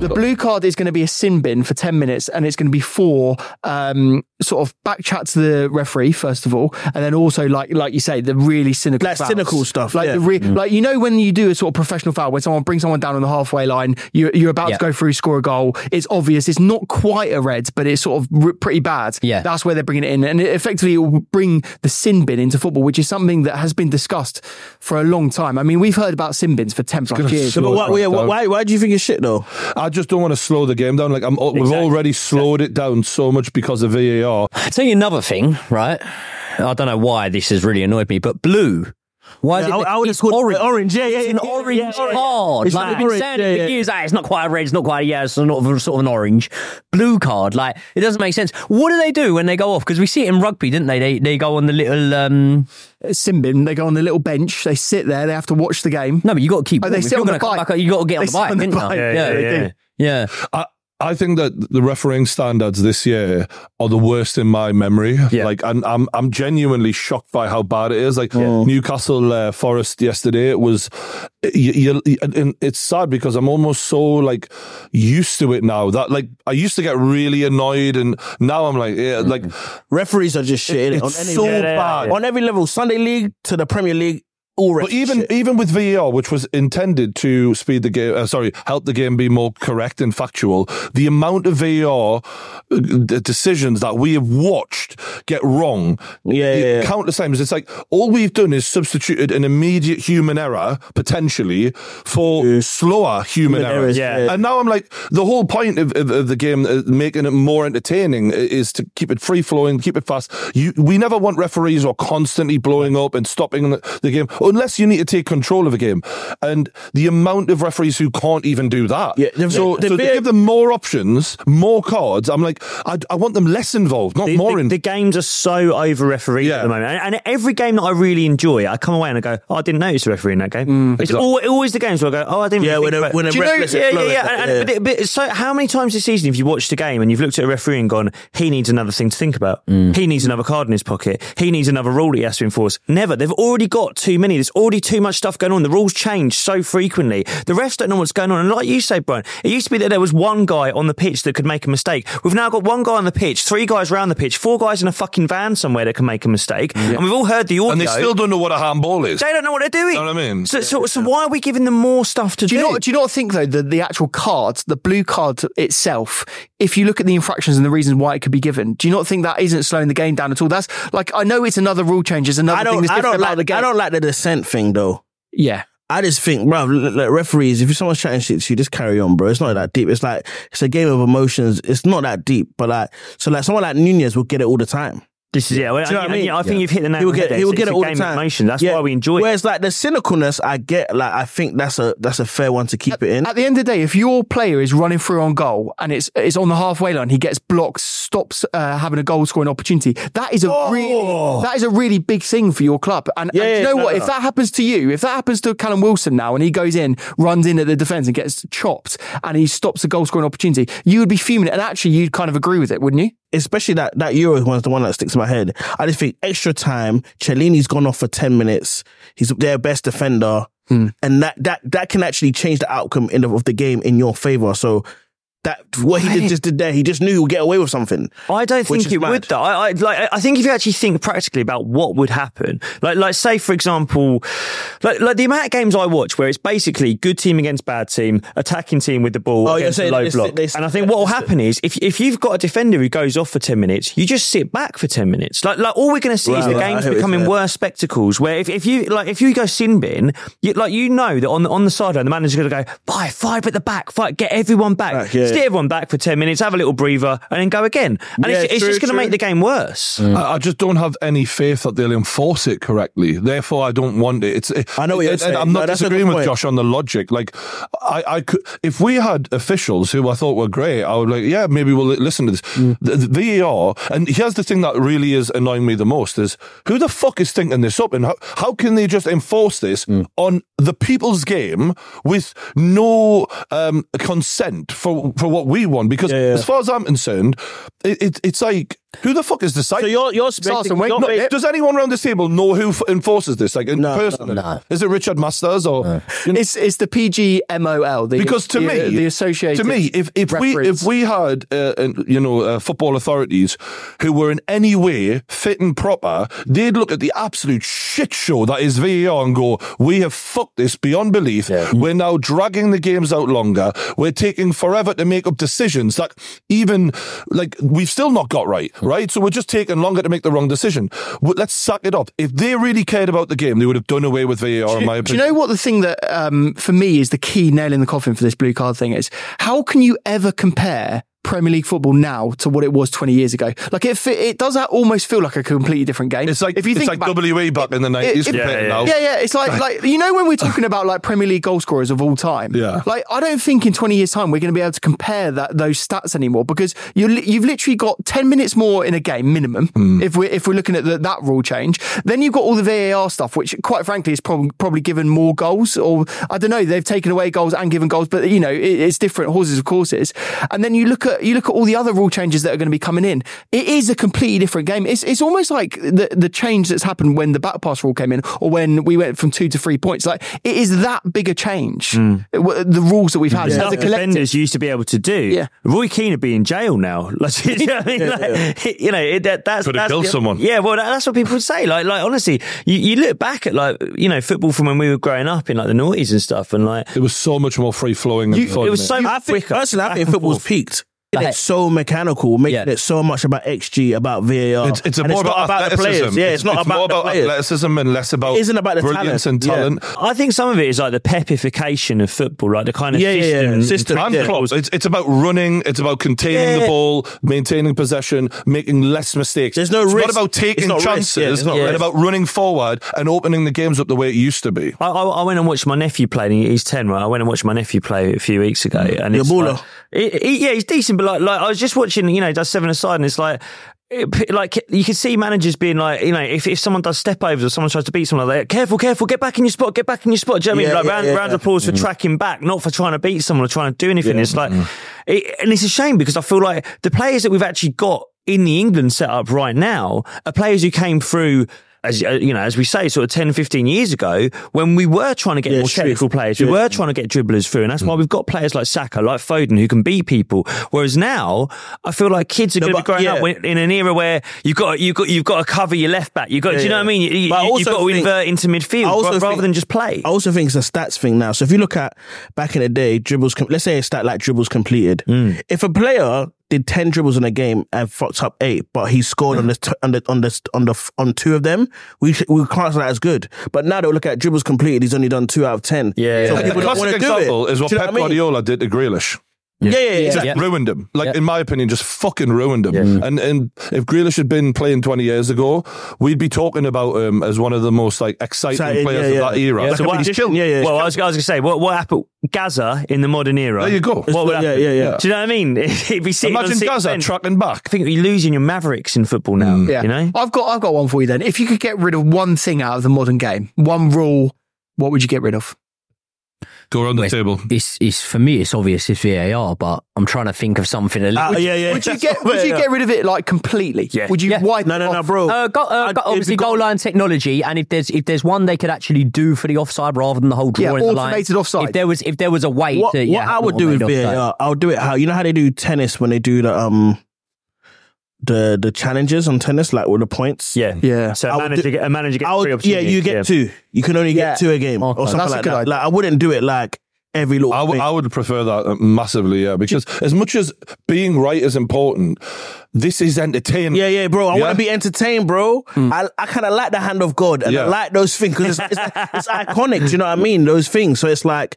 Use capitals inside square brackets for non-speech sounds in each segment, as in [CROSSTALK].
The blue card is going to be a sin bin for 10 minutes and it's going to be for um, sort of back chat to the referee, first of all. And then also, like like you say, the really cynical Like fouls. cynical stuff, Like, yeah. the re- mm. like, you know, when you do a sort of professional foul, when someone brings someone down on the halfway line, you're, you're about Yeah. to go through, score a goal. It's obvious. It's not quite a red, but it's sort of r- pretty bad. Yeah. That's where they're bringing it in. And it effectively it will bring the sin bin into football, which is something that has been discussed for a long time. I mean, we've heard about sin bins for 10 plus years. So, but why, yeah, why, why do you think it's shit though? I just don't want to slow the game down. Like I'm, we've already slowed it down so much because of VAR. I'll tell you another thing, right? I don't know why this has really annoyed me, but blue. Why is it? I, I would have it's called orange. orange. Yeah, yeah, It's an yeah, orange yeah, yeah. card. It's like, like we've been orange, saying it for yeah. years. Ah, it's not quite a red. It's not quite a yeah. It's not of sort of an orange. Blue card. Like it doesn't make sense. What do they do when they go off? Because we see it in rugby, didn't they? They they go on the little. um sin bin, they go on the little bench, they sit there, they have to watch the game. No, but you got to keep. Oh, they warm. sit on the gonna come bike. back, You got to get on They the sit bike, on the didn't bike. you? Yeah, yeah, they do. yeah. I, I think that the refereeing standards this year are the worst in my memory. Yeah. Like, and I'm I'm genuinely shocked by how bad it is. Like Newcastle uh, Forest yesterday, it was. You, you, and it's sad because I'm almost so like used to it now that like I used to get really annoyed, and now I'm like, yeah, like Referees are just shit. innit? it's on any so level. bad. on every level, Sunday League to the Premier League, all But even shit. even with VAR, which was intended to speed the game, uh, sorry, help the game be more correct and factual, the amount of VAR uh, decisions that we have watched get wrong, Yeah, yeah, yeah. countless times. It's like all we've done is substituted an immediate human error potentially for slower human, Human errors. errors, yeah. And now I'm like, the whole point of, of, of the game, uh, making it more entertaining, is to keep it free flowing, keep it fast. You, we never want referees who are constantly blowing up and stopping the, the game, unless you need to take control of a game. And the amount of referees who can't even do that. Yeah, the- so the so bit- give them more options, more cards, I'm like, I, I want them less involved, not The, more the, in. the games are so over refereed Yeah. at the moment, and, and every game that I really enjoy, I come away and I go, "Oh, I didn't notice the referee in that game." Mm. it's Exactly. al- always the games where I go, "Oh, I didn't." Yeah, really when a- when a Do you ref know- lets it yeah, yeah, yeah. that, And- yeah. But, but so, how many times this season have you watched a game and you've looked at a referee and gone, "He needs another thing to think about. Mm. He needs another card in his pocket. He needs another rule that he has to enforce." Never. They've already got too many. There's already too much stuff going on. The rules change so frequently. The refs don't know what's going on. And like you say, Brian, it used to be that there was one guy on the pitch that could make a mistake. We've now got one guy on the pitch, three guys around the pitch, four guys in a fucking van somewhere that can make a mistake. And we've all heard the audio. and they still don't know what a handball is. They don't know what they're doing. You Know what I mean? So, so, so why are we giving them more stuff to Do do? you not do you not think though that the actual card, the blue card itself, if you look at the infractions and the reasons why it could be given, do you not think that isn't slowing the game down at all? That's like I know it's another rule change, it's another I thing don't, that's I different don't about like the game. I don't like the dissent thing though. yeah. I just think, bro, like referees, if someone's chatting shit to you, just carry on, bro. It's not that deep. It's like it's a game of emotions. It's not that deep, but like so, like someone like Nunez will get it all the time. This is yeah. Well, Do you know and- what I mean? yeah, I think you've hit the nail He will on the get head. he will get it all game the of time. Emotion. That's Yeah. why we enjoy it. Whereas like the cynicalness, I get. Like I think that's a that's a fair one to keep it in. At the end of the day, if your player is running through on goal and it's it's on the halfway line, he gets blocked, stops uh, having a goal scoring opportunity. That is a really that is a really big thing for your club. And, Yeah, and yeah, you know no, what? no. If that happens to you, if that happens to Callum Wilson now, and he goes in, runs in at the defence and gets chopped, and he stops a goal scoring opportunity, you would be fuming. And actually, you'd kind of agree with it, wouldn't you? Especially that that Euro one's the one that sticks in my head. I just think extra time. Chiellini's gone off for ten minutes. He's their best defender, Hmm. and that that that can actually change the outcome in the, of the game in your favor. So that what he did, just did there, he just knew he would get away with something. I don't think he would though. I, I like. I think if you actually think practically about what would happen, like, like say for example, like, like the amount of games I watch where it's basically good team against bad team, attacking team with the ball Oh, against the low block. and I think what will happen is if if you've got a defender who goes off for ten minutes, you just sit back for ten minutes. Like like all we're going to see is the right, games hear what you're becoming worse spectacles. Where if, if you like if you go sin bin, you, like you know that on the on the sideline the manager's going to go five five at the back, five get everyone back, Back, yeah. Steer everyone back for ten minutes, have a little breather, and then go again. And Yeah, it's, it's true, just going to make the game worse. I, I just don't have any faith that they'll enforce it correctly. Therefore, I don't want it. It's. I know what you're it- saying. I'm not No, disagreeing with point. Josh on the logic. Like, I, I could, if we had officials who I thought were great, I would like, yeah, maybe we'll listen to this. Mm. The, the VAR, and here's the thing that really is annoying me the most is who the fuck is thinking this up, and how, how can they just enforce this Mm. on the people's game with no um, consent for for what we want? Because Yeah, yeah. as far as I'm concerned, it, it, it's like Who the fuck is deciding? So you're you're Sarson, wait, you're- not- you're- Does anyone around this table know who f- enforces this? Like in No, person? no. Is it Richard Masters or? You know, It's it's the PGMOL. The, because to the, me, the Associated. to me, if if we if we had uh, you know uh, football authorities who were in any way fit and proper, they'd look at the absolute shit show that is VAR and go, "We have fucked this beyond belief. We're now dragging the games out longer. We're taking forever to make up decisions that even like we've still not got right, right? So we're just taking longer to make the wrong decision. Let's suck it up. If they really cared about the game, they would have done away with VAR. in my Do you know what the thing that um, for me is the key nail in the coffin for this blue card thing is? How can you ever compare Premier League football now to what it was 20 years ago? Like it, it does almost feel like a completely different game. It's like if you it's think like back, WE back in the nineties. if- compared to Yeah, now. Yeah, yeah. It's like [LAUGHS] like you know when we're talking about like Premier League goal scorers of all time. Yeah. Like I don't think in twenty years' time we're going to be able to compare that those stats anymore because you you've literally got ten minutes more in a game minimum Hmm. if we are if we're looking at the, that rule change. Then you've got all the VAR stuff, which quite frankly is prob- probably given more goals or I don't know. They've taken away goals and given goals, but you know it, it's different horses of courses. And then you look at you look at all the other rule changes that are going to be coming in. It is a completely different game. It's it's almost like the the change that's happened when the back pass rule came in, or when we went from two to three points. Like it is that big a change. Hmm. w- The rules that we've had as Stuff a defenders used to be able to do. Yeah. Roy Keane would be in jail now. [LAUGHS] Like, you know what I mean? Like, you know, it, that, that's Could have killed someone. Yeah, well, that, that's what people would say. Like, like honestly, you, you look back at like you know football from when we were growing up in like the noughties and stuff, and like It was so much more free flowing. You- it was so I think quicker. personally, I think and football's forth. peaked. Like- It's so mechanical, making Yeah. it so much about XG, about VAR. It's, it's And more not about, the players. athleticism. Yeah, it's, not about more about players. athleticism and less about It isn't about the brilliance talent. and Yeah. talent. I think some of it is like the pepification of football, right? the kind of Yeah, yeah, system. yeah. System. And Yeah. clubs. It's, it's about running. It's about containing the ball, maintaining possession, making less mistakes. There's no risk. it's risk. not about It's taking not risk. chances. Yeah, it's not it's risk. about running forward and opening the games up the way it used to be. I, I, I went and watched my nephew play. And he's ten, right? I went and watched my nephew play a few weeks ago, and You're it's a baller. like, he- he- yeah, he's decent, but like, like I was just watching, you know, does seven aside, and it's like. it- like you can see managers being like, you know, if, if someone does step overs or someone tries to beat someone like that, careful, careful, get back in your spot, get back in your spot. Do you know what I mean? Like yeah, round, yeah, round of applause for mm-hmm. tracking back, not for trying to beat someone or trying to do anything. It's like, mm-hmm. it, and it's a shame because I feel like the players that we've actually got in the England setup right now are players who came through. As uh, you know, as we say, sort of 10, 15 years ago, when we were trying to get Yeah, more true. technical players, we Yeah. were trying to get dribblers through, and that's why we've got players like Saka, like Foden, who can be people. Whereas now, I feel like kids are No, going to be growing yeah. up in an era where you've got you've got you've got to cover your left back. You've got, do you know what I mean? You, you, But I you've also got to think- invert into midfield rather think- than just play. I also think it's a stats thing now. So if you look at back in the day, dribbles, let's say a stat like dribbles completed. If a player did 10 dribbles in a game and fucked up eight, but he scored on the, t- on the, on the, on the, on two of them, we, sh- we class that as good. But now they'll look at dribbles completed, he's only done two out of 10. Yeah, So yeah. The don't want classic to do example it. is what Do you know Pep I mean? Guardiola did to Grealish. Yeah, yeah, yeah. Just Yeah. ruined him. Like Yeah. in my opinion, just fucking ruined him. And and if Grealish had been playing twenty years ago, we'd be talking about him as one of the most like exciting Exciting, players yeah, of that era. Yeah. Like, So what- mean, he's killed. yeah, yeah. well, I was, I was going to say, what, what happened? Gaza in the modern era. There you go. What would Yeah, yeah, yeah. Do you know what I mean? [LAUGHS] He'd be sitting Imagine Gaza bench. tracking back. I think you're losing your Mavericks in football now. Mm. Yeah. You know, I've got I've got one for you then. If you could get rid of one thing out of the modern game, one rule, what would you get rid of? Go around the Wait, table. It's, it's for me. It's obvious. It's VAR, but I'm trying to think of something a little. Uh, yeah, yeah. Would you get would you get rid of it like completely? Yeah. Would you Yeah. widen No, no, it no, off? bro. Uh, go, uh, I'd- go- obviously you got- goal line technology, and if there's if there's one they could actually do for the offside rather than the whole Yeah, drawing the line. automated offside. If there was if there was a way what, to, what I would do with automated offside. VAR, I'll do it how you know how they do tennis when they do the um the the challenges on tennis, like with the points. yeah, Yeah. So I a would manager, do- get, a manager gets I would- three yeah, you get two. You can only Yeah. get two a game Okay. or something That's like that. idea. Like I wouldn't do it like every little. I, w- thing. I would prefer that massively, yeah, because as much as being right is important, this is entertainment. Yeah, yeah, bro. I Yeah? want to be entertained, bro. I, I kind of like the hand of God and I like those things because it's, it's, [LAUGHS] it's iconic. Do you know what I mean? Those things. So it's like,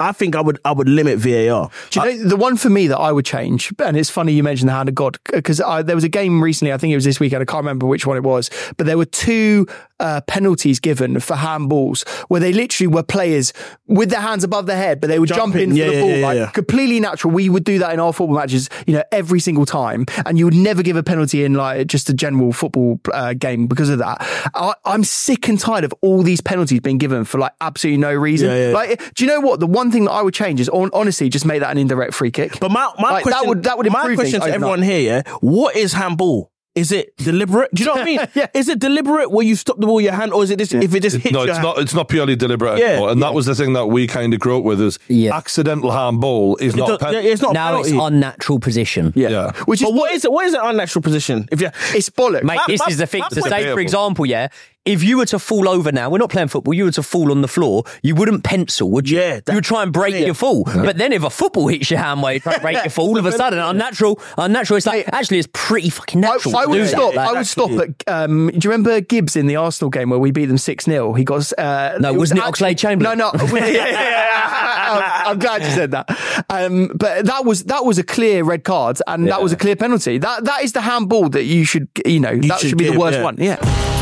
I think I would I would limit VAR. Do you know the one for me that I would change? And it's funny you mentioned the hand of God because there was a game recently. I think it was this weekend. I can't remember which one it was, but there were two uh, penalties given for handballs where they literally were players with their hands above their head, but they would jump Jumping, in for yeah, the yeah, ball yeah, like yeah. completely natural. We would do that in our football matches, you know, every single time, and you would never give a penalty in like just a general football uh, game because of that. I, I'm sick and tired of all these penalties being given for like absolutely no reason. Yeah, yeah. Like, do you know what? The one thing that I would change is on, honestly just make that an indirect free kick. But my, my Like, question, that would that would my question to everyone here, yeah, what is handball? Is it deliberate? Do you know what I mean? [LAUGHS] Yeah. Is it deliberate where you stop the ball with your hand, or is it just if it just hits No, your it's hand? not. It's not purely deliberate. Yeah, anymore. and yeah. that was the thing that we kind of grew up with: is Yeah. accidental handball is It not. does- pen- yeah, it's not a now it's penalty. unnatural position. Yeah. Yeah. Which is But what is it? What is an unnatural position? If you it's bollocks. Mate, this my- is the thing. my To say, for example, yeah, if you were to fall over now, we're not playing football, you were to fall on the floor, you wouldn't pencil, would you? Yeah, you would try and break yeah. your fall. But then if a football hits your hand while you try to break your fall, all of a [LAUGHS] sudden, unnatural, unnatural. It's like, actually, it's pretty fucking natural. I to would stop. That. I would stop at. Um, do you remember Gibbs in the Arsenal game where we beat them six 0 He got. Uh, No, it was wasn't it Oxlade-Chamberlain? No, no. [LAUGHS] yeah, yeah, yeah. I'm, I'm glad you said that. Um, but that was that was a clear red card, and that was a clear penalty. That that is the handball that you should. You know, that should should, be give, the worst yeah. one. Yeah.